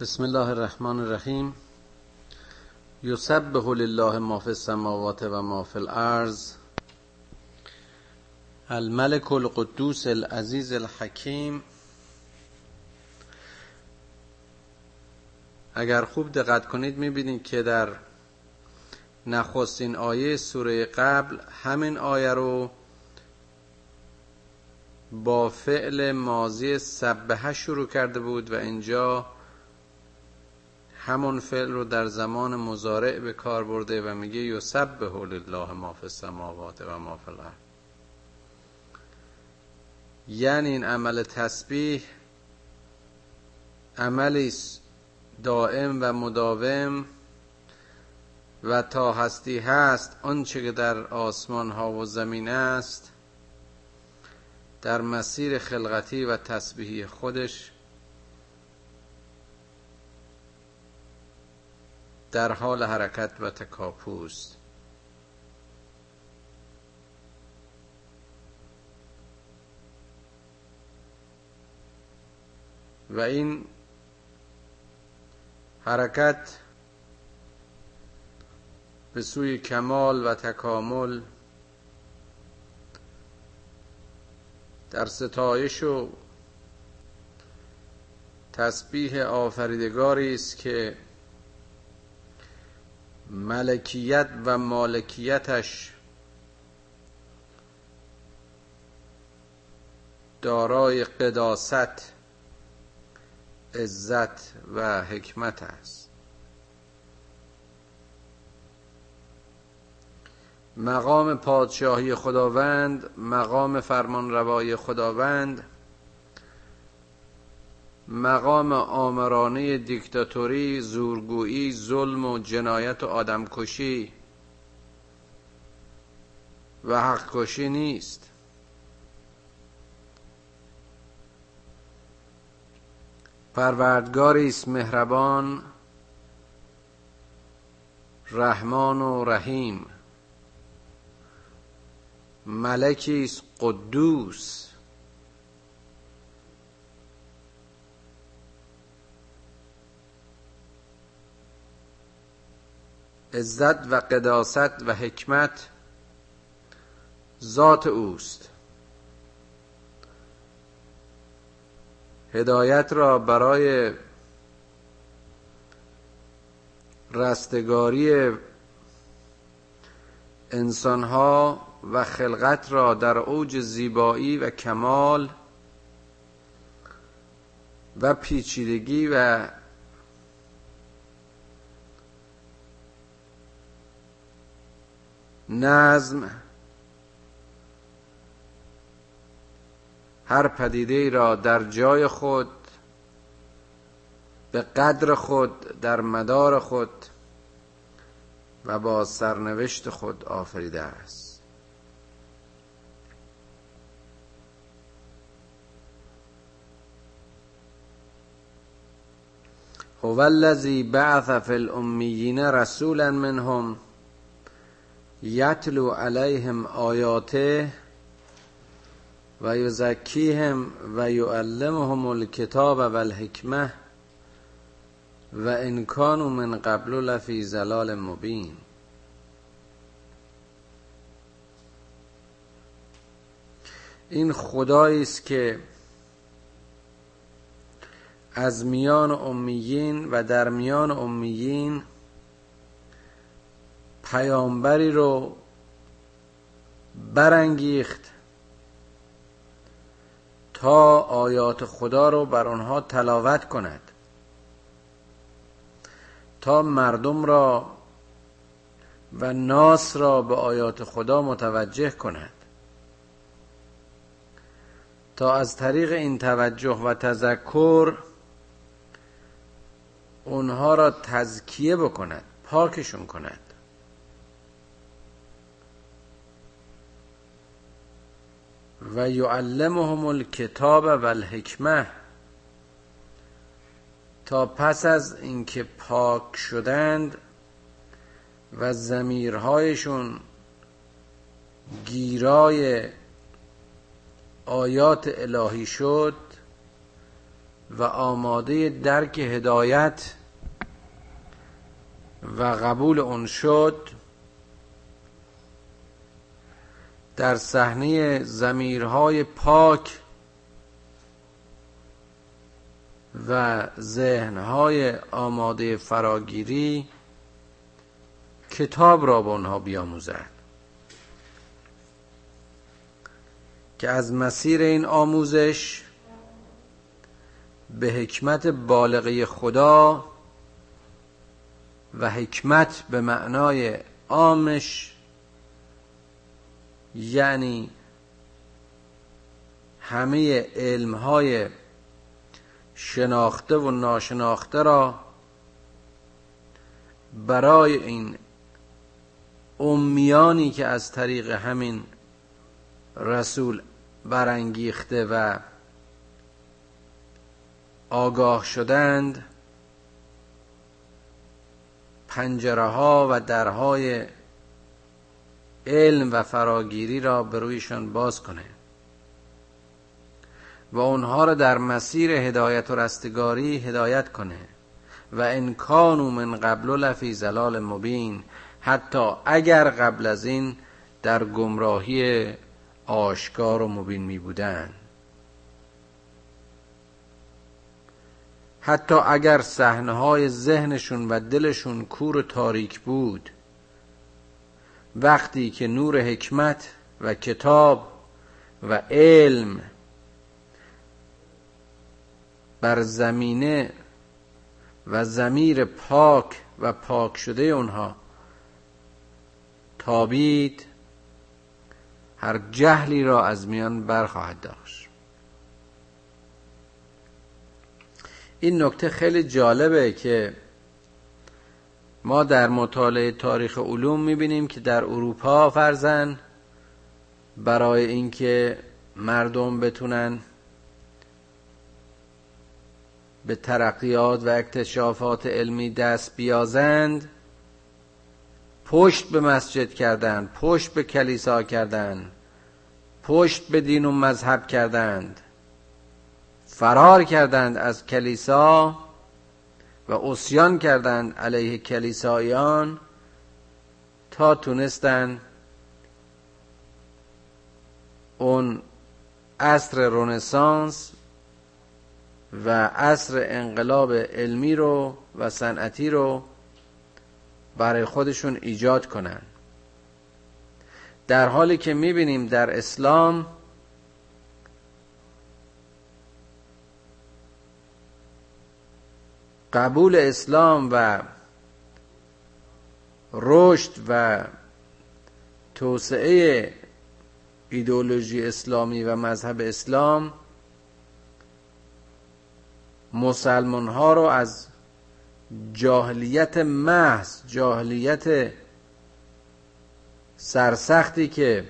بسم الله الرحمن الرحیم. یسبح لله ما فی السماوات و ما فی الارض. الملك القدوس العزیز الحکیم. اگر خوب دقت کنید می‌بینید که در نخستین آیه سوره قبل همین آیه رو با فعل ماضی سبهه شروع کرده بود و اینجا همون فعل رو در زمان مزارع به کار برده و میگه یسبح لله ما فی السماوات و ما فی الارض. یعنی این عمل تسبیح عملی دائم و مداوم و تا هستی هست آنچه که در آسمان ها و زمین است در مسیر خلقتی و تسبیحی خودش در حال حرکت و تکاپوست و این حرکت به سوی کمال و تکامل در ستایش و تسبیح آفریدگاری است که ملکیت و مالکیتش دارای قداست عزت و حکمت است. مقام پادشاهی خداوند مقام فرمان روای خداوند مقام آمرانه دیکتاتوری زورگویی ظلم و جنایت و آدمکشی. و حق کشی نیست. پروردگاری است مهربان رحمان و رحیم. ملکی است قدوس. عزت و قداست و حکمت ذات اوست. هدایت را برای رستگاری انسانها و خلقت را در اوج زیبایی و کمال و پیچیدگی و نظم. هر پدیده را در جای خود به قدر خود در مدار خود و با سرنوشت خود آفریده است. هو الذی بعث فی الامیین رسولا منهم یتلو علیهم آیاته و یزکیهم و یعلمهم الکتاب و الحکمه و ان کانوا من قبل لفی زلال مبین. این خدایی است که از میان امیین و در میان امیین پیامبری رو برانگیخت تا آیات خدا رو بر آنها تلاوت کند تا مردم را و ناس را به آیات خدا متوجه کند. تا از طریق این توجه و تذکر اونها را تزکیه بکند پاکشون کند. و یعلمهم الکتاب و الحکمه. تا پس از اینکه پاک شدند و زمیرهایشون گیرای آیات الهی شد و آماده درک هدایت و قبول اون شد در صحنه زمیرهای پاک و ذهنهای آماده فراگیری کتاب را به آنها بیاموزد که از مسیر این آموزش به حکمت بالغه خدا و حکمت به معنای عامش یعنی همه علمهای شناخته و ناشناخته را برای این امیانی که از طریق همین رسول برانگیخته و آگاه شدند پنجره ها و درهای علم و فراگیری را به رویشان باز کنه و اونها را در مسیر هدایت و رستگاری هدایت کنه و ان کانوا من قبل لفی زلال مبین حتی اگر قبل از این در گمراهی آشکار و مبین می بودن حتی اگر صحنه های ذهنشون و دلشون کور و تاریک بود وقتی که نور حکمت و کتاب و علم بر زمینه و زمیر پاک و پاک شده اونها تابید هر جهلی را از میان برخواهد داشت. این نکته خیلی جالبه که ما در مطالعه تاریخ علوم می‌بینیم که در اروپا فرزن برای اینکه مردم بتونن به ترقیات و اکتشافات علمی دست بیازند پشت به مسجد کردند پشت به کلیسا کردند پشت به دین و مذهب کردند فرار کردند از کلیسا و اسیان کردند علیه کلیسایان تا تونستن اون عصر رونسانس و عصر انقلاب علمی رو و صنعتی رو برای خودشون ایجاد کنن. در حالی که می‌بینیم در اسلام قبول اسلام و رشد و توسعه ایدولوژی اسلامی و مذهب اسلام مسلمان ها رو از جاهلیت محض جاهلیت سرسختی که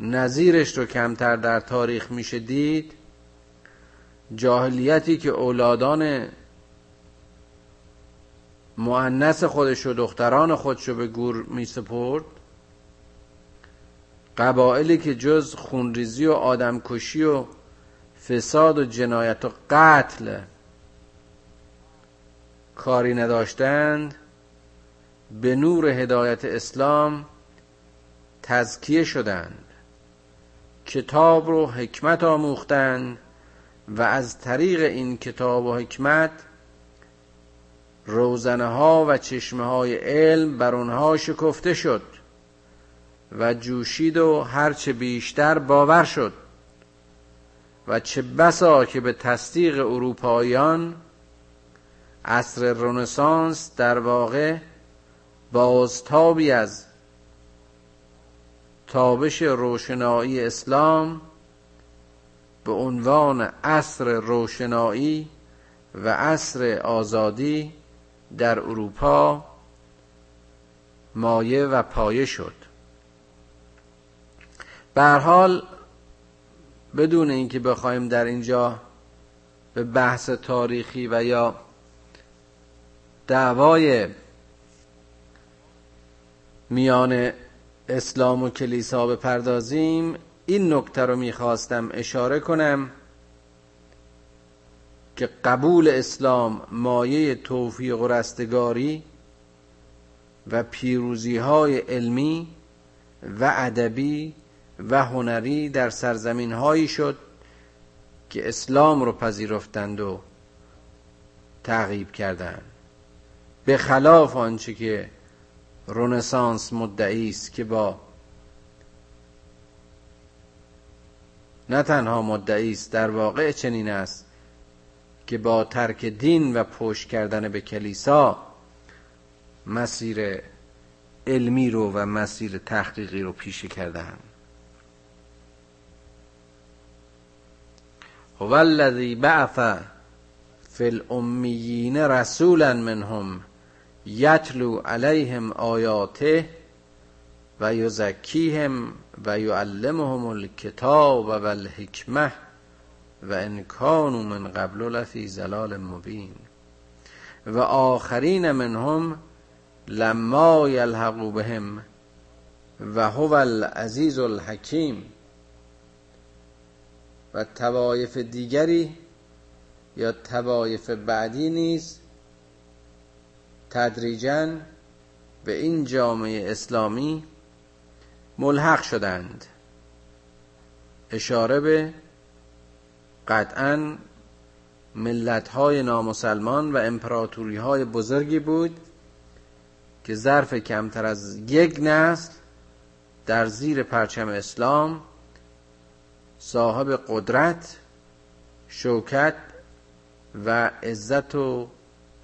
نظیرش رو کمتر در تاریخ میشه دید جاهلیتی که اولادان معنس خودش و دختران خودش رو به گور می سپرد. قبائلی که جز خونریزی و آدمکشی و فساد و جنایت و قتل کاری نداشتند به نور هدایت اسلام تزکیه شدند. کتاب رو حکمت آموختند و از طریق این کتاب و حکمت روزنه ها و چشمه های علم بر اونها شکفته شد و جوشید و هرچه بیشتر باور شد و چه بسا که به تصدیق اروپاییان عصر رنسانس در واقع بازتابی از تابش روشنایی اسلام به عنوان عصر روشنایی و عصر آزادی در اروپا مایه و پایه شد. به حال بدون اینکه بخوایم در اینجا به بحث تاریخی و یا دعوای میان اسلام و کلیسا بپردازیم این نکته رو می‌خواستم اشاره کنم. که قبول اسلام مایه توفیق و رستگاری و پیروزی های علمی و ادبی و هنری در سرزمین هایی شد که اسلام رو پذیرفتند و تعقیب کردند. به خلاف آنچه که رونسانس مدعی است که با نه تنها مدعی است در واقع چنین است. که با ترک دین و پشت کردن به کلیسا مسیر علمی رو و مسیر تحقیقی رو پیشه کردن. هو الذی بعث فی الامیین رسولا منهم یتلو علیهم آیاته و یزکیهم و یعلمهم الکتاب و الحکمه. و ان کانوا من قبل لفی زلال مبین. و آخرین منهم لما یلحقوا بهم و هو العزیز الحکیم. و توایف دیگری یا توایف بعدی نیز تدریجا به این جامعه اسلامی ملحق شدند. اشاره به قطعا ملت های نامسلمان و امپراتوری های بزرگی بود که ظرف کمتر از یک نسل در زیر پرچم اسلام صاحب قدرت شوکت و عزت و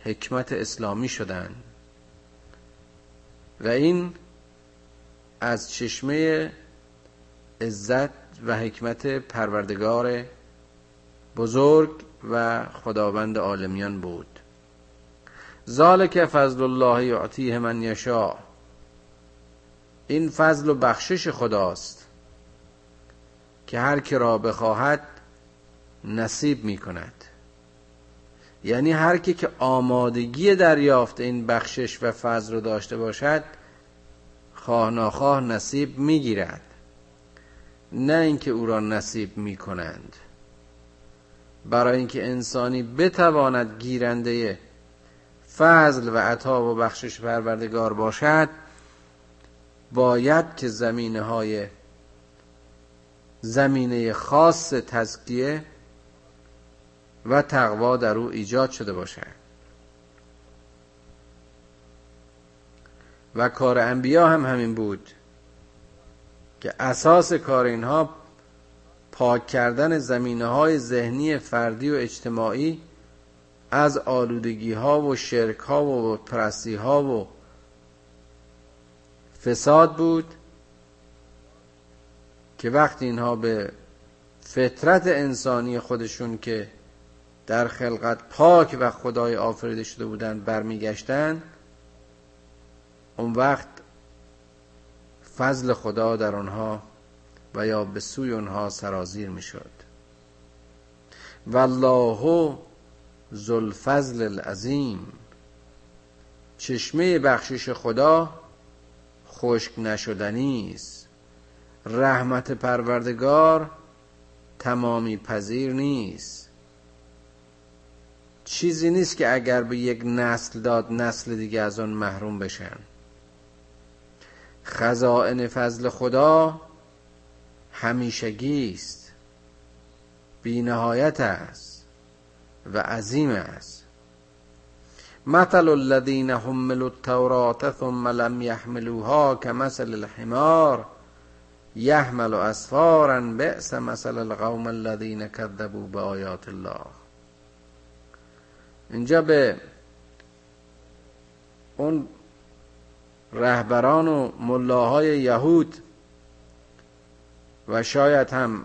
حکمت اسلامی شدند. و این از چشمه عزت و حکمت پروردگار بزرگ و خداوند عالمیان بود. ذالک فضل الله یعطیه من یشاء. این فضل و بخشش خداست که هر که را بخواهد نصیب می کند. یعنی هر کی که آمادگی دریافت این بخشش و فضل رو داشته باشد خواه ناخواه نصیب می‌گیرد نه اینکه او را نصیب می کنند. برای اینکه انسانی بتواند گیرنده فضل و عطا و بخشش پروردگار باشد باید که زمینه های زمینه خاص تزکیه و تقوا در او ایجاد شده باشد. و کار انبیا هم همین بود که اساس کار اینها پاک کردن زمینه های ذهنی فردی و اجتماعی از آلودگی ها و شرک ها و پرستی ها و فساد بود که وقتی اینها به فطرت انسانی خودشون که در خلقت پاک و خدای آفریده شده بودند برمیگشتند اون وقت فضل خدا در آنها و یا به سوی اونها سرازیر می‌شد. والله ذوالفضل العظیم. چشمه بخشش خدا خشک نشدنی است. رحمت پروردگار تمامی پذیر نیست. چیزی نیست که اگر به یک نسل داد نسل دیگه از آن محروم بشن. خزائن فضل خدا همیشگی است بینهایت است و عظیم است. مثل الذين حملوا التوراة ثم لم يحملوها كمثل الحمار يحمل اسفارا بئس مثل القوم الذين كذبوا بآیات الله. اینجا به اون رهبران و ملاهای یهود و شاید هم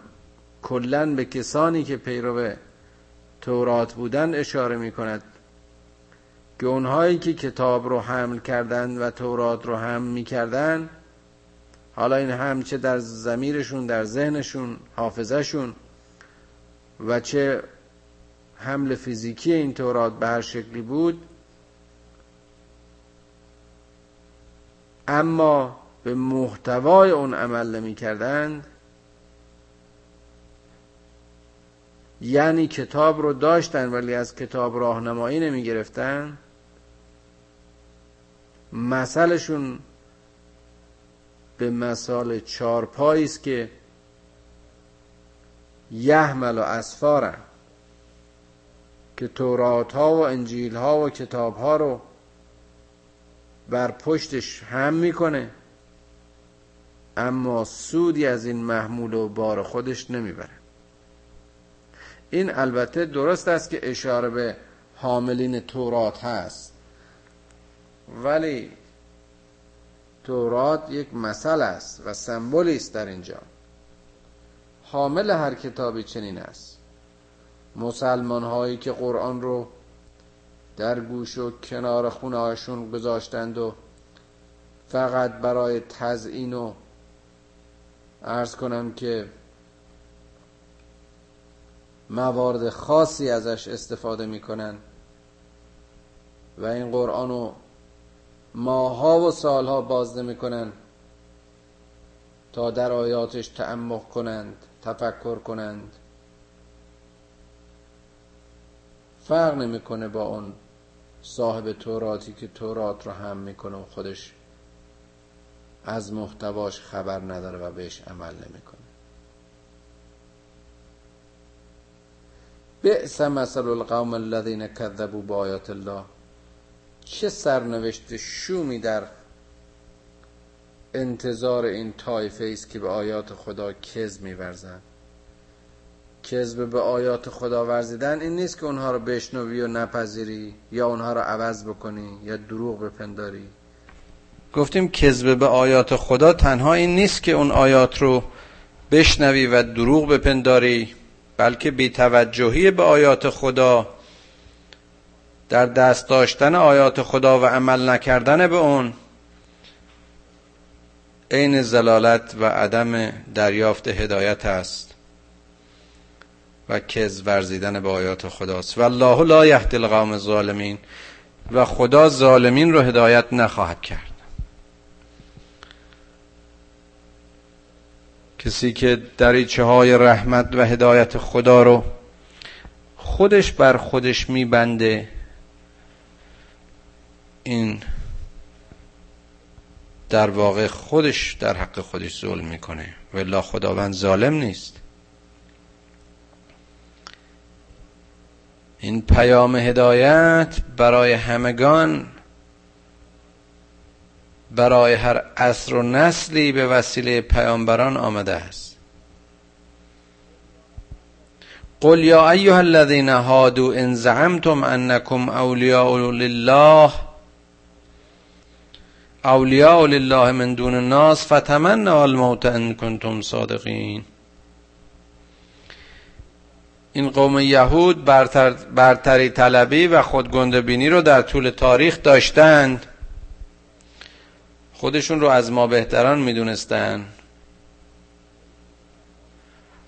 کلا به کسانی که پیرو تورات بودن اشاره می کند که اونهایی که کتاب رو حمل کردن و تورات رو حمل می کردن حالا این هم چه در زمیرشون در ذهنشون حافظشون و چه حمل فیزیکی این تورات به هر شکلی بود. اما به محتوای اون عمل نمی کردند یعنی کتاب رو داشتن ولی از کتاب راهنمایی نمی گرفتن مثلشون به مثال چارپایی است که یحمل و اسفارن که تورات ها و انجیل ها و کتاب ها رو بر پشتش هم می‌کنه اما سودی از این محمول و بار خودش نمی‌بره. این البته درست است که اشاره به حاملین تورات هست. ولی تورات یک مثل است و سمبولی است در اینجا. حامل هر کتابی چنین است. مسلمان هایی که قرآن رو در گوش و کنار خونه هاشون گذاشتند و فقط برای تزئین و ارز کنم که موارد خاصی ازش استفاده می‌کنن. و این قرآن رو ماها و سالها باز نمی‌کنن تا در آیاتش تعمق کنند تفکر کنند. فرق نمی‌کنه با اون صاحب توراتی که تورات رو هم می‌کنه و خودش از محتواش خبر نداره و بهش عمل نمی‌کنه. بئس مثل القوم الذين كذبوا بآیات الله. چه سرنوشت شومی در انتظار این طایفه است که به آیات خدا کذب میورزند کذب به آیات خدا ورزیدن این نیست که اونها رو بشنوی و نپذیری یا اونها رو عوض بکنی یا دروغ بپنداری. گفتیم کذب به آیات خدا تنها این نیست که اون آیات رو بشنوی و دروغ بپنداری. بلکه بیتوجهی به آیات خدا در دست داشتن آیات خدا و عمل نکردن به اون عین زلالت و عدم دریافت هدایت است و کز ورزیدن به آیات خداست. و الله لا یهدی القوم الظالمین و خدا ظالمین رو هدایت نخواهد کرد. کسی که دریچه های رحمت و هدایت خدا رو خودش بر خودش میبنده این در واقع خودش در حق خودش ظلم می‌کنه. ولی خداوند ظالم نیست. این پیام هدایت برای همگان برای هر عصر و نسلی به وسیله پیامبران آمده است. قل یا ایها الذین هادوا ان زعمتم انکم اولیاء لله. اولیاء لله من دون الناس فتمنوا الموت ان کنتم صادقین. این قوم یهود برتر برتری طلبی و خودگنده بینی رو در طول تاریخ داشتند. خودشون رو از ما بهتران می‌دونستن.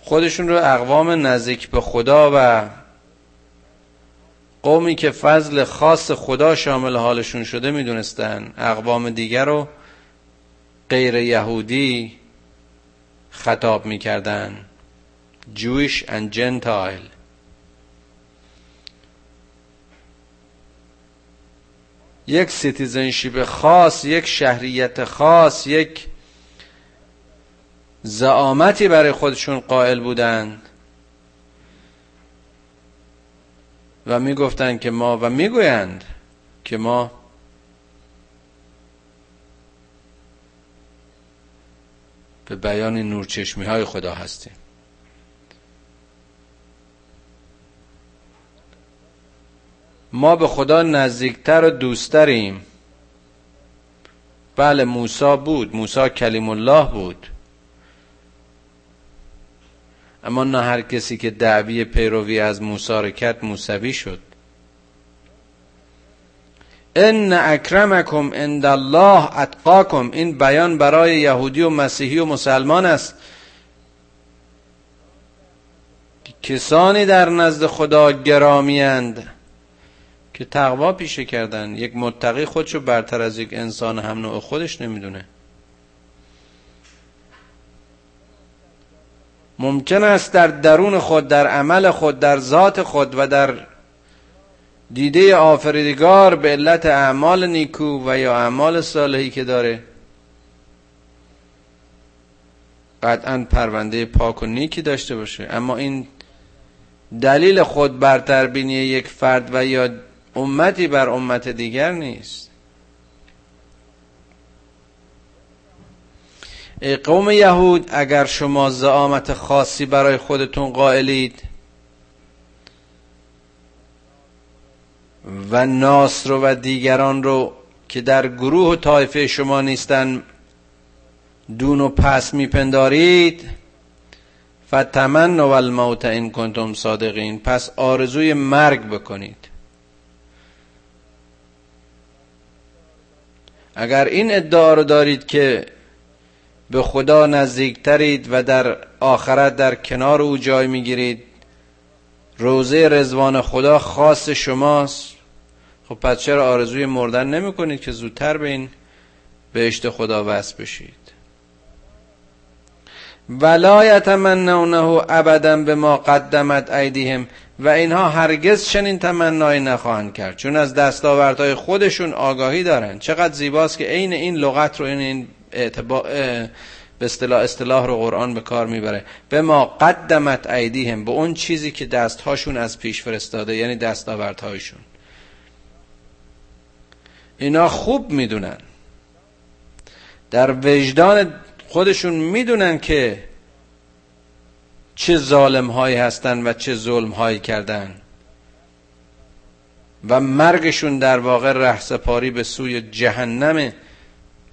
خودشون رو اقوام نزدیک به خدا و قومی که فضل خاص خدا شامل حالشون شده می‌دونستن. اقوام دیگر رو غیر یهودی خطاب می‌کردن. Jewish and Gentile. یک citizenship خاص یک شهریت خاص یک زعامتی برای خودشون قائل بودند و می‌گفتند که ما و می‌گویند که ما به بیان نورچشمی های خدا هستیم. ما به خدا نزدیکتر و دوستتریم بله موسا بود. موسا کلیم الله بود. اما نه هر کسی که دعوی پیروی از موسی را کرد موسوی شد. ان اکرمکم عند الله اتقاکم. این بیان برای یهودی و مسیحی و مسلمان است. کسانی در نزد خدا گرامیند که تقوا پیشه کردن. یک متقی خودشو برتر از یک انسان هم نوع خودش نمی‌دونه. ممکن است در درون خود در عمل خود در ذات خود و در دیده آفریدگار به علت اعمال نیکو و یا اعمال صالحی که داره قطعا پرونده پاک و نیکی داشته باشه. اما این دلیل خود بر بینی یک فرد و یا امتی بر امت دیگر نیست. ای قوم یهود اگر شما زعامت خاصی برای خودتون قائلید و ناصر و دیگران رو که در گروه و طایفه شما نیستن دون و پس میپندارید فتمن و الموت این کنتم صادقین. پس آرزوی مرگ بکنید. اگر این ادعا رو دارید که به خدا نزدیکترید و در آخرت در کنار او جای می‌گیرید روزه رزوان خدا خاص شماست. خب پس چرا آرزوی مردن نمی کنید که زودتر به این بهشت خدا وصل بشید؟ ولا یتمنونه ابدا به ما قدمت ایدیهم و اینها هرگز چنین تمنایی نخواهند کرد چون از دستاوردهای خودشون آگاهی دارن چقدر زیباست که عین این لغت رو این به اصطلاح اصطلاح رو قرآن به کار می‌بره. به ما قدمت ایدیهم به اون چیزی که دستهاشون از پیش فرستاده یعنی دستاوردهایشون. اینا خوب می‌دونن. در وجدان خودشون می‌دونن که چه ظالم هایی هستن و چه ظلم هایی کردن. و مرگشون در واقع رهسپاری به سوی جهنم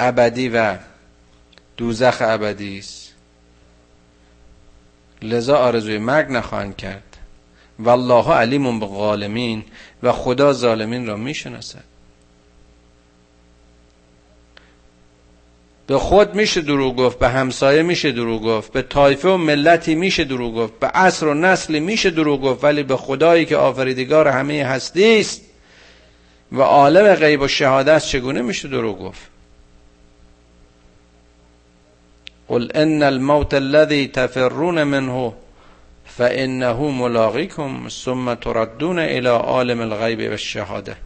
ابدی و دوزخ ابدی است. لذا آرزوی مرگ نخواهند کرد. والله علیم به غالمین و خدا ظالمین را می‌شناسد. به خود میشه دروغ گفت به همسایه میشه دروغ گفت به طایفه و ملتی میشه دروغ گفت به عصر و نسلی میشه دروغ گفت ولی به خدایی که آفریدگار همه هستی است و عالم غیب و شهادت چگونه میشه دروغ گفت؟ قل ان الموت الذي تفرون منه فانه ملاقيكم ثم تردون الى عالم الغیب و الشهاده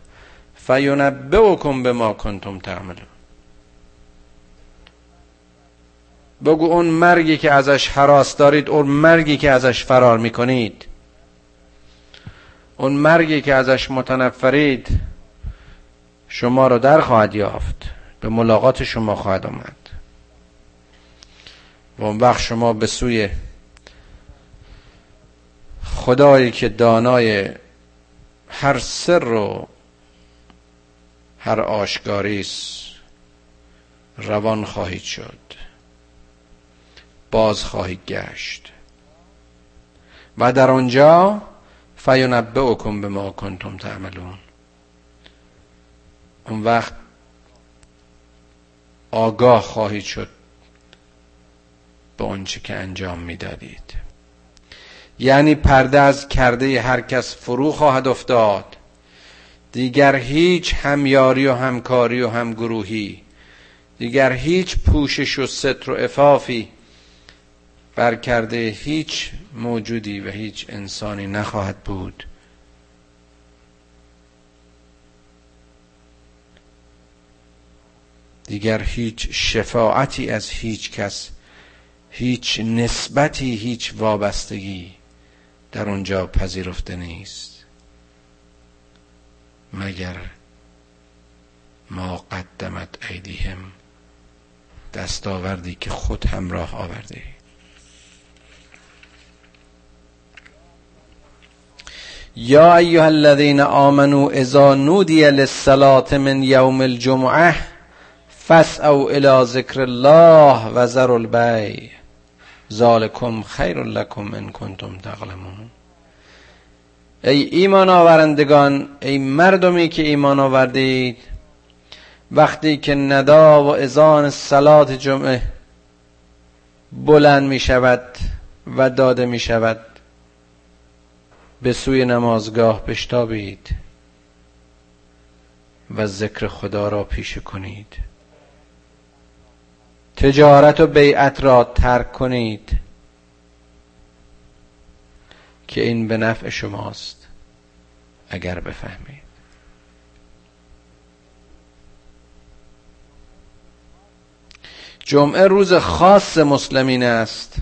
فینبئکم بما کنتم تعملون. بگو اون مرگی که ازش حراس دارید اون مرگی که ازش فرار می‌کنید. اون مرگی که ازش متنفرید شما رو در خواهد یافت. به ملاقات شما خواهد آمد. و اون وقت شما به سوی خدایی که دانای هر سر و هر آشکاری روان خواهید شد. باز خواهید گشت. و در آنجا فینبئکم به ما کنتم تعملون. اون وقت آگاه خواهید شد به آنچه که انجام می‌دادید. یعنی پرده از کرده هر کس فرو خواهد افتاد. دیگر هیچ همیاری و همکاری و همگروهی دیگر هیچ پوشش و ستر و افافی برکرده هیچ موجودی و هیچ انسانی نخواهد بود. دیگر هیچ شفاعتی از هیچ کس هیچ نسبتی هیچ وابستگی در اونجا پذیرفته نیست. مگر ما قدمت ایدیهم دستاوردی که خود همراه آورده یا ایها الذین آمنوا اذا نودی للصلاة من یوم الجمعه فاسعوا الى ذکر الله و ذروا البیع. ذالکم خیر لکم ان کنتم تعلمون. ای ایمان آورندگان ای مردمی که ایمان آوردید وقتی که ندا و اذان صلات جمعه بلند می شود و داده می شود به سوی نمازگاه بشتابید و ذکر خدا را پیش کنید. تجارت و بیعت را ترک کنید که این به نفع شماست اگر بفهمید. جمعه روز خاص مسلمین است.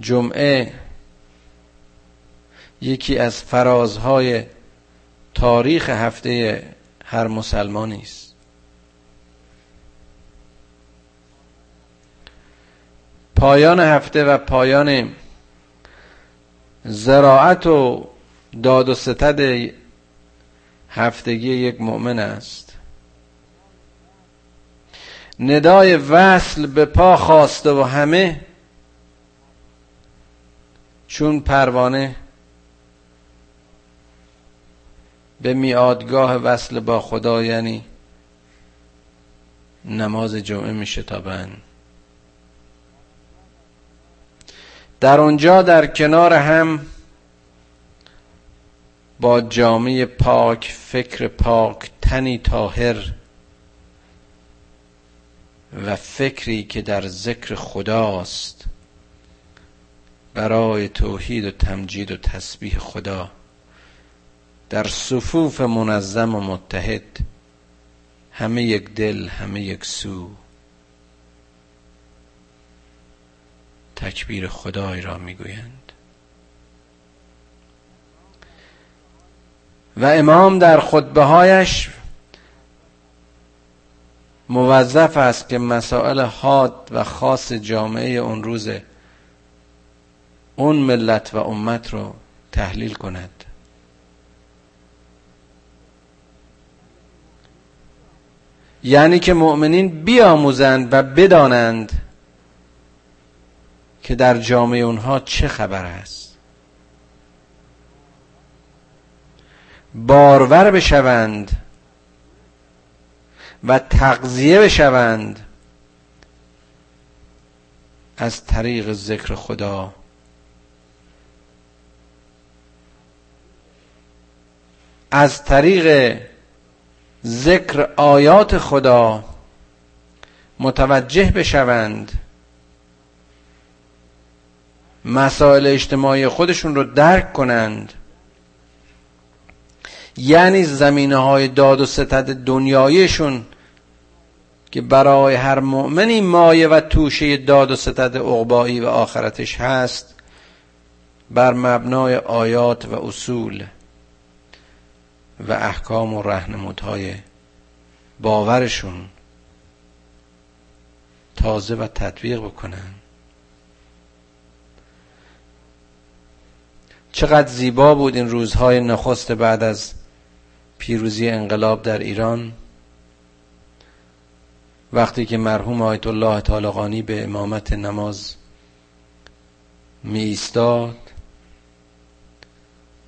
جمعه یکی از فرازهای تاریخ هفته هر مسلمانی است. پایان هفته و پایان زراعت و داد و ستد هفتگی یک مؤمن است. ندای وصل به پا خواسته و همه چون پروانه به میادگاه وصل با خدا یعنی نماز جمعه می شتابند در اونجا در کنار هم با جامعه پاک فکر پاک تنی تاهر و فکری که در ذکر خداست برای توحید و تمجید و تسبیح خدا. در صفوف منظم و متحد همه یک دل همه یک سو. تکبیر خدای را می‌گویند. و امام در خطبه هایش موظف است که مسائل حاد و خاص جامعه اون روز اون ملت و امت رو تحلیل کند. یعنی که مؤمنین بیاموزند و بدانند که در جامعه اونها چه خبر است. بارور بشوند و تغذیه بشوند از طریق ذکر خدا. از طریق ذکر آیات خدا متوجه بشوند. مسائل اجتماعی خودشون رو درک کنند. یعنی زمینه های داد و ستد دنیایشون که برای هر مؤمنی مایه و توشه داد و ستد عقبایی و آخرتش هست بر مبنای آیات و اصول. و احکام و رهنمودهای باورشون تازه و تطبیق بکنن. چقدر زیبا بود این روزهای نخست بعد از پیروزی انقلاب در ایران. وقتی که مرحوم آیت الله طالقانی به امامت نماز می ایستاد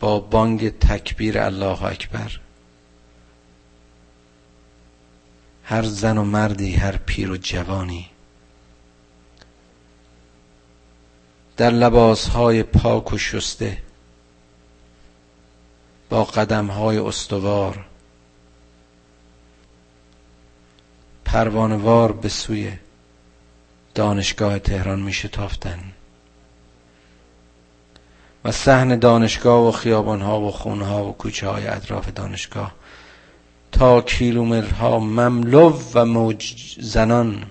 با بانگ تکبیر الله اکبر. هر زن و مردی هر پیر و جوانی در لباسهای پاک و شسته با قدمهای استوار پروانوار به سوی دانشگاه تهران می شتافتند و صحن دانشگاه و خیابانها و خونها و کوچه های اطراف دانشگاه تا کیلومترها مملو و موج زنان.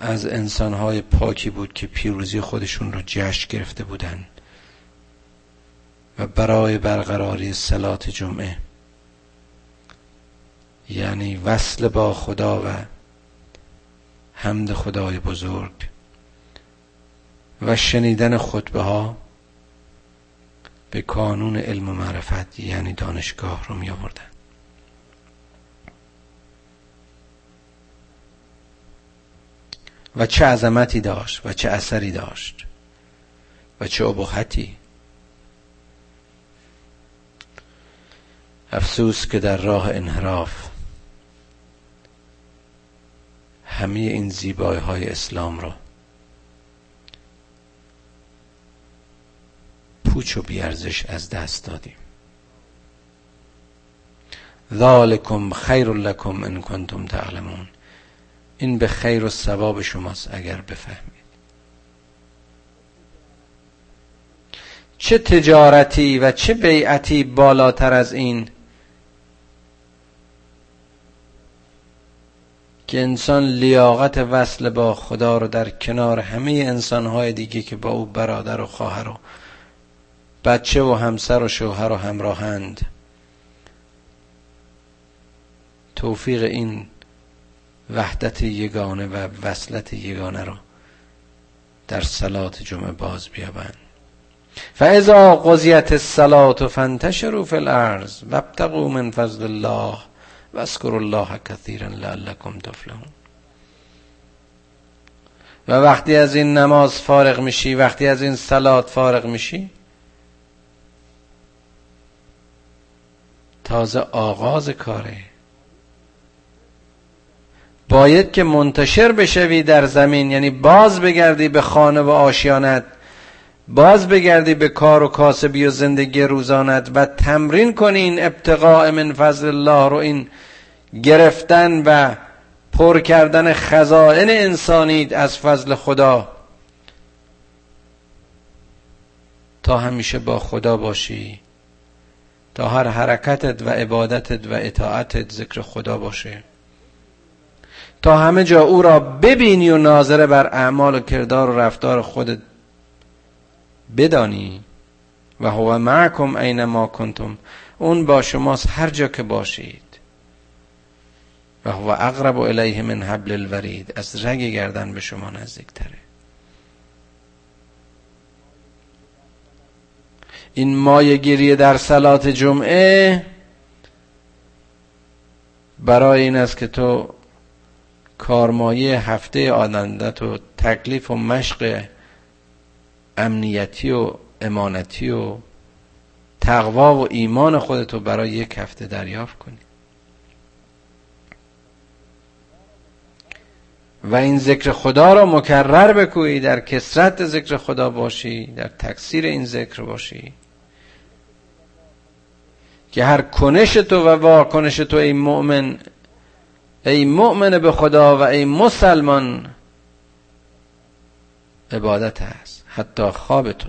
از انسانهای پاکی بود که پیروزی خودشون رو جشن گرفته بودند و برای برقراری سلات جمعه یعنی وصل با خدا و حمد خدای بزرگ. و شنیدن خطبه ها به کانون علم و معرفت یعنی دانشگاه رو می آوردن. و چه عظمتی داشت و چه اثری داشت و چه ابهتی. افسوس که در راه انحراف همه این زیبایی های اسلام رو پوچ و بیارزش از دست دادیم. ذالکم خیر لکم ان کنتم تعلمون. این به خیر و ثواب شماست اگر بفهمید. چه تجارتی و چه بیعتی بالاتر از این که انسان لیاقت وصل با خدا رو در کنار همه انسانهای دیگه که با او برادر و خواهر و بچه و همسر و شوهر و همراهند. توفیق این وحدت یگانه و وصلت یگانه رو در سلات جمعه باز بیابند. فاذا قضیت الصلاه فانتشروا فی الارض وابتغوا من فضل الله واذكروا الله كثيرا لعلكم تفلحون. و وقتی از این نماز فارغ میشی وقتی از این سلات فارغ میشی تازه آغاز کاره. باید که منتشر بشوی در زمین یعنی باز بگردی به خانه و آشیانت باز بگردی به کار و کاسبی و زندگی روزانت و تمرین کنی این ابتقاء من فضل الله رو این گرفتن و پر کردن خزائن انسانید از فضل خدا. تا همیشه با خدا باشی. تا هر حرکتت و عبادتت و اطاعتت ذکر خدا باشه. تا همه جا او را ببینی و ناظره بر اعمال و کردار و رفتار خودت بدانی. و هو معکم اینما کنتم. اون با شماست هر جا که باشید. و هو اقرب الیه من حبل الورید. از رگ گردن به شما نزدیک تره این مایه گیری در سلات جمعه برای این است که تو کارمایه هفته آدندت و تکلیف و مشق امنیتی و امانتی و تقوا و ایمان خودتو برای یک هفته دریافت کنی. و این ذکر خدا را مکرر بکویی در کسرت ذکر خدا باشی در تکثیر این ذکر باشی. که هر کنش تو و واکنش تو ای مؤمن ای مؤمن به خدا و ای مسلمان عبادت است حتی خواب تو.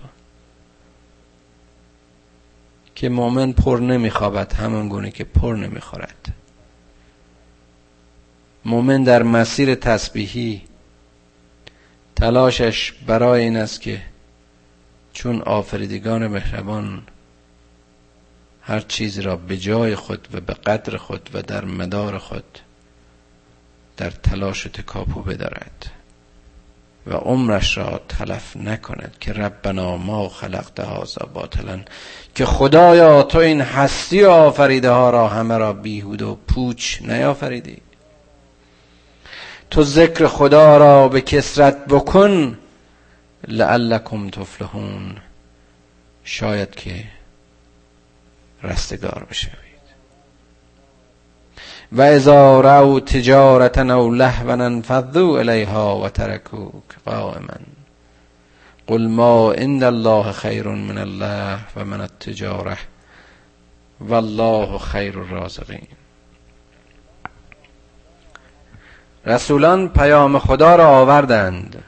که مؤمن پر نمیخوابد همون گونه که پر نمی‌خورد. مؤمن در مسیر تسبیحی تلاشش برای این است که چون آفریدگان مهربان هر چیز را به جای خود و به قدر خود و در مدار خود در تلاش و تکاپو بدارد و عمرش را تلف نکند که ربنا ما خلقت هذا باطلا که خدایا تو این هستی آفریده ها را همه را بیهود و پوچ نیافریدی. تو ذکر خدا را به کسرت بکن لعلکم تفلحون. شاید که رستگار بشوید. و اذا رو تجارتا او لهوا انفضوا الیها و ترکوک قائما. قل ما عند الله خیر من الله و من التجاره والله خیر الرازقین رسولان پیام خدا را آوردند.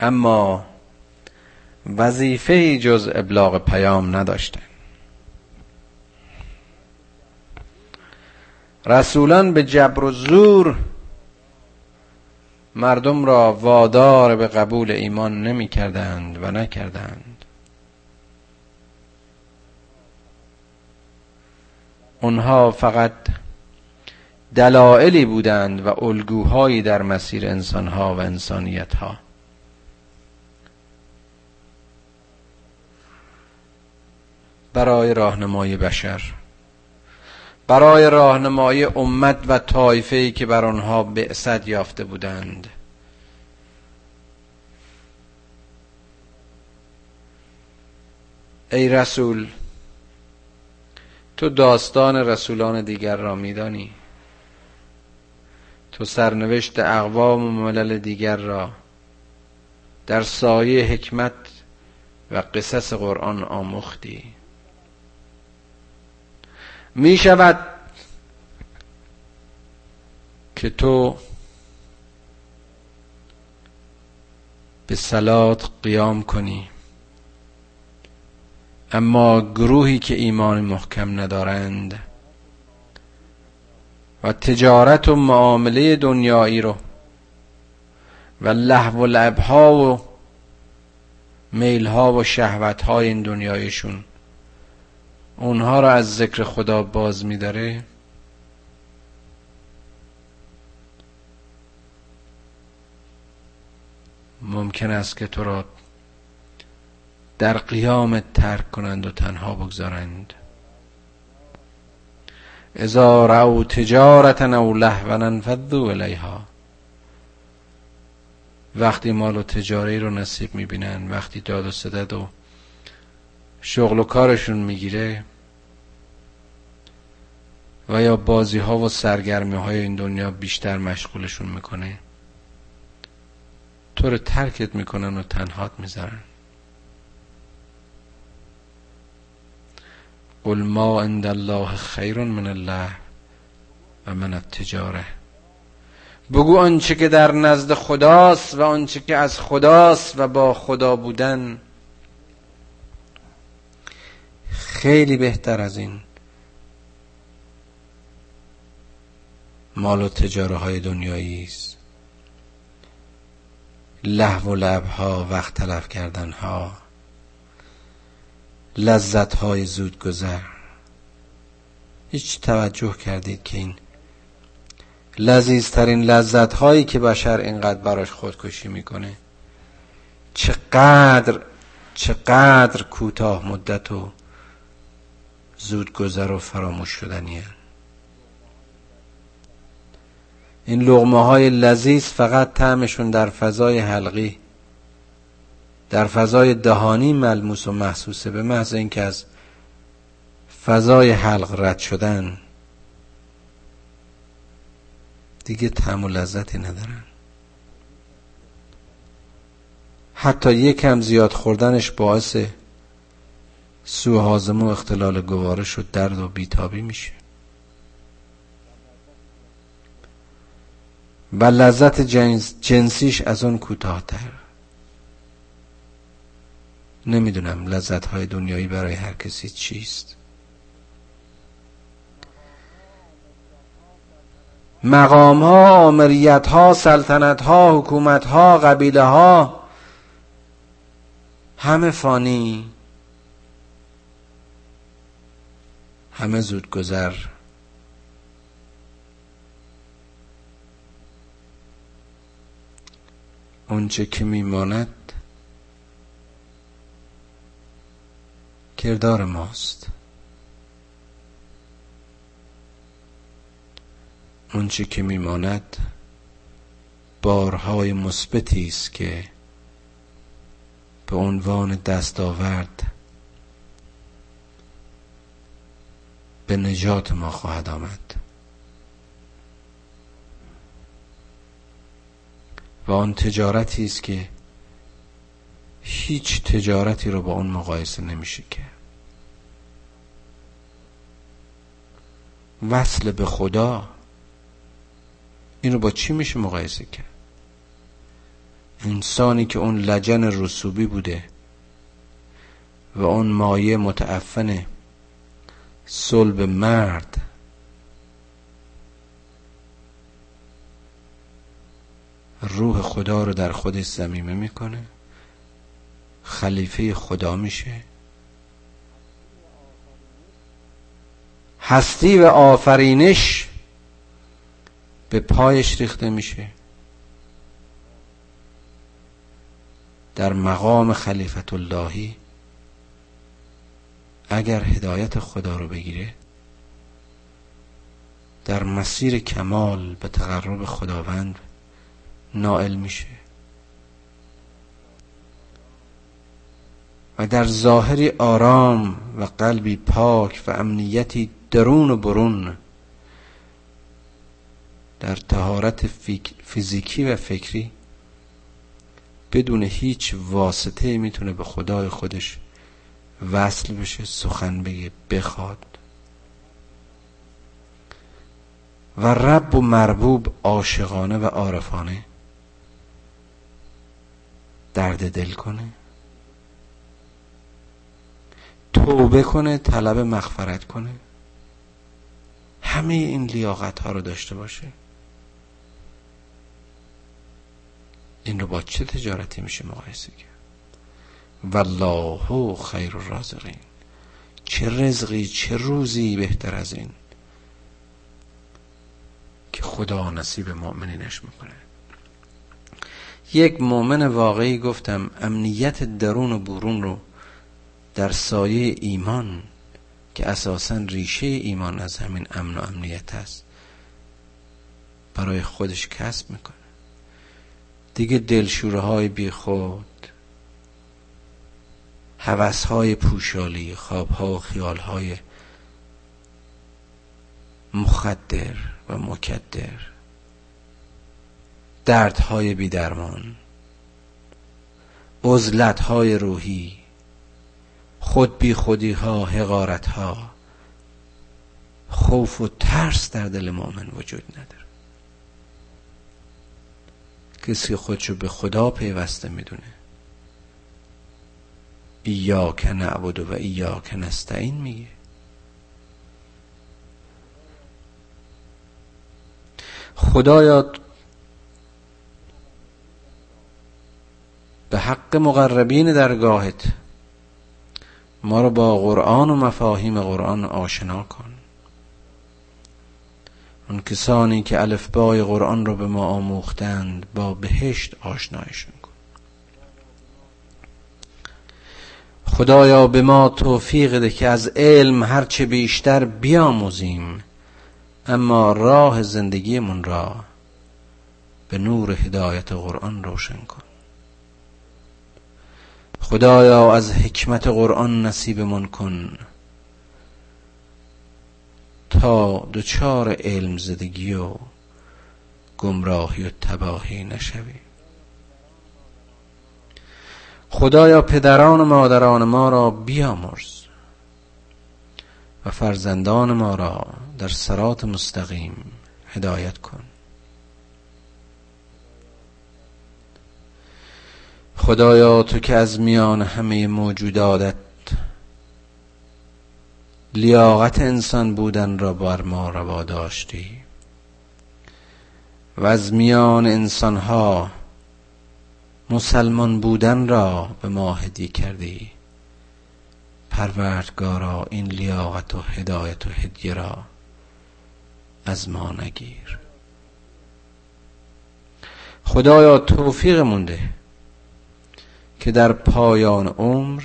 اما وظیفه جز ابلاغ پیام نداشتند رسولان به جبر و زور مردم را وادار به قبول ایمان نمی کردند و نکردند. اونها فقط دلائلی بودند و الگوهایی در مسیر انسانها و انسانیتها. برای راهنمای بشر. برای راهنمای امت و طایفه که بر آنها بعثت یافته بودند. ای رسول تو داستان رسولان دیگر را میدانی. تو سرنوشت اقوام و ملل دیگر را در سایه حکمت و قصص قرآن آموختی. می شود که تو به سلات قیام کنی. اما گروهی که ایمان محکم ندارند و تجارت و معامله دنیایی رو و لحو و لعبها و میلها و شهوتهای این دنیایشون اونها رو از ذکر خدا باز میداره؟ ممکن است که تو را در قیام ترک کنند و تنها بگذارند. اذا رأوا تجارتا او لهوا انفضوا الیها وقتی مال و تجاری رو نصیب می‌بینن وقتی داد و صدد و شغل و کارشون می‌گیره و یا بازی ها و سرگرمی های این دنیا بیشتر مشغولشون می‌کنه. تو رو ترکت می‌کنن و تنهات می‌ذارن. قل ما عند الله خیر من الله و من التجاره. بگو آنچه که در نزد خداست و آنچه که از خداست و با خدا بودن. خیلی بهتر از این مال و تجاره های دنیایی است. لحو و لبها وقت تلف کردن ها لذت های زود گذر هیچ توجه کردید که این لذیذترین لذت هایی که بشر اینقدر براش خودکشی می‌کنه؟ چقدر چقدر کوتاه مدت و زود گذر و فراموش شدنیه. این لغمه های لذیذ فقط طعمشون در فضای حلقی در فضای دهانی ملموس و محسوسه به محض اینکه از فضای حلق رد شدن دیگه طعم و لذتی ندارن. حتی یکم زیاد خوردنش باعث سوهازم و اختلال گوارش و درد و بیتابی میشه. و لذت جنسیش از اون کوتاهتر. نمی‌دونم لذت های دنیایی برای هر کسی چیست. مقام ها آمریت ها سلطنت ها حکومت ها قبیله ها همه فانی همه زود گذر. اونچه که میماند کردار ماست. اونچه که میماند بارهای مثبتی است که به عنوان دستاورد به نجات ما خواهد آمد. و آن تجارتی است که هیچ تجارتی رو با اون مقایسه نمیشه کرد وصل به خدا این رو با چی میشه مقایسه کرد؟ انسانی که اون لجن رسوبی بوده و اون مایه متعفن صلب مرد. روح خدا رو در خودش زمیمه می‌کنه. خلیفه خدا میشه. هستی و آفرینش به پایش ریخته میشه. در مقام خلیفت اللهی اگر هدایت خدا رو بگیره در مسیر کمال به تقرب خداوند نائل میشه. و در ظاهری آرام و قلبی پاک و امنیتی درون و برون در تهارت فیزیکی و فکری بدون هیچ واسطه می‌تونه به خدای خودش وصل بشه سخن بگه بخواد. و رب و مربوب عاشقانه و عارفانه درد دل کنه. توبه کنه طلب مغفرت کنه. همه این لیاقت ها رو داشته باشه. این رو با چه تجارتی میشه مقایسه کرد؟ والله خیر الرازقین چه رزقی چه روزی بهتر از این که خدا نصیب مؤمنینش می‌کنه یک مؤمن واقعی گفتم امنیت درون و برون رو در سایه ایمان که اساسا ریشه ایمان از همین امن و امنیت است برای خودش کسب می‌کنه دیگه دلشوره های بی خود حوث های پوشالی خواب ها و خیال های مخدر و مکدر. دردهای بیدرمان عزلت های روحی خود بی خودی ها حقارت ها خوف و ترس در دل مؤمن وجود نداره. کسی خودشو به خدا پیوسته می‌دونه. ایاک نعبد و ایاک نستعین میگه. خدایا به حق مقربین درگاهت ما رو با قرآن و مفاهیم قرآن آشنا کن. اون کسانی که الفبای قرآن رو به ما آموختند با بهشت آشنایشون. خدایا به ما توفیق ده که از علم هرچه بیشتر بیاموزیم اما راه زندگیمون را به نور هدایت قرآن روشن کن. خدایا از حکمت قرآن نصیبمون کن تا دچار علم زدگی و گمراهی و تباهی نشویم خدایا پدران و مادران ما را بیامرز و فرزندان ما را در سرات مستقیم هدایت کن. خدایا تو که از میان همه موجوداتت لیاقت انسان بودن را بر ما روا داشتی و از میان انسانها مسلمان بودن را به ما هدیه کردی. پروردگارا این لیاقت و هدایت و هدیه را از ما نگیر. خدایا توفیق مونده که در پایان عمر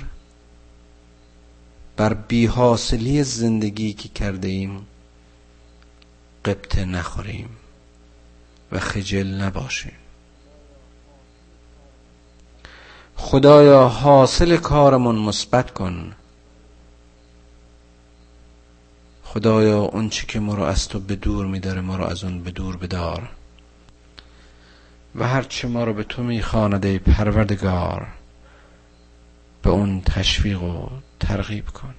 بر بیحاصلی زندگی که کرده ایم قبطه نخوریم و خجل نباشیم. خدایا حاصل کارمون مثبت کن. خدایا اون چی که ما رو از تو به دور میداره ما رو از اون به دور بدار. و هرچه ما رو به تو می‌خواند پروردگار به اون تشویق و ترغیب کن.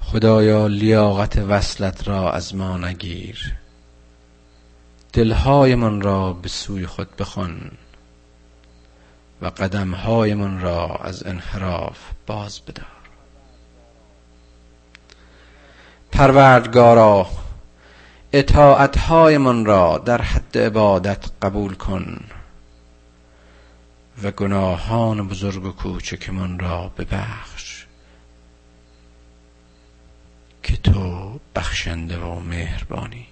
خدایا لیاقت وصلت را از ما نگیر. دلهایمان را به سوی خود بخون و قدمهایمان را از انحراف باز بدار. پروردگارا اطاعتهایمان را در حد عبادت قبول کن و گناهان بزرگ و کوچکمان را ببخش که تو بخشنده و مهربانی.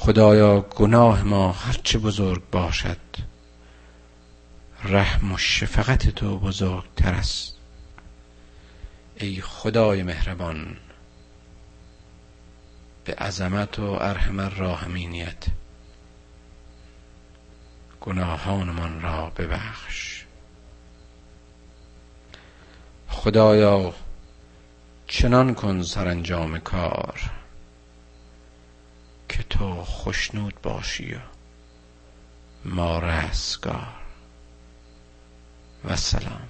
خدایا گناه ما هرچه بزرگ باشد رحم و شفقت تو بزرگتر است. ای خدای مهربان به عظمت و ارحم الراحمینیت گناهانمان را ببخش. خدایا چنان کن سرانجام کار. که تو خشنود باشی و ما رستگار و سلام.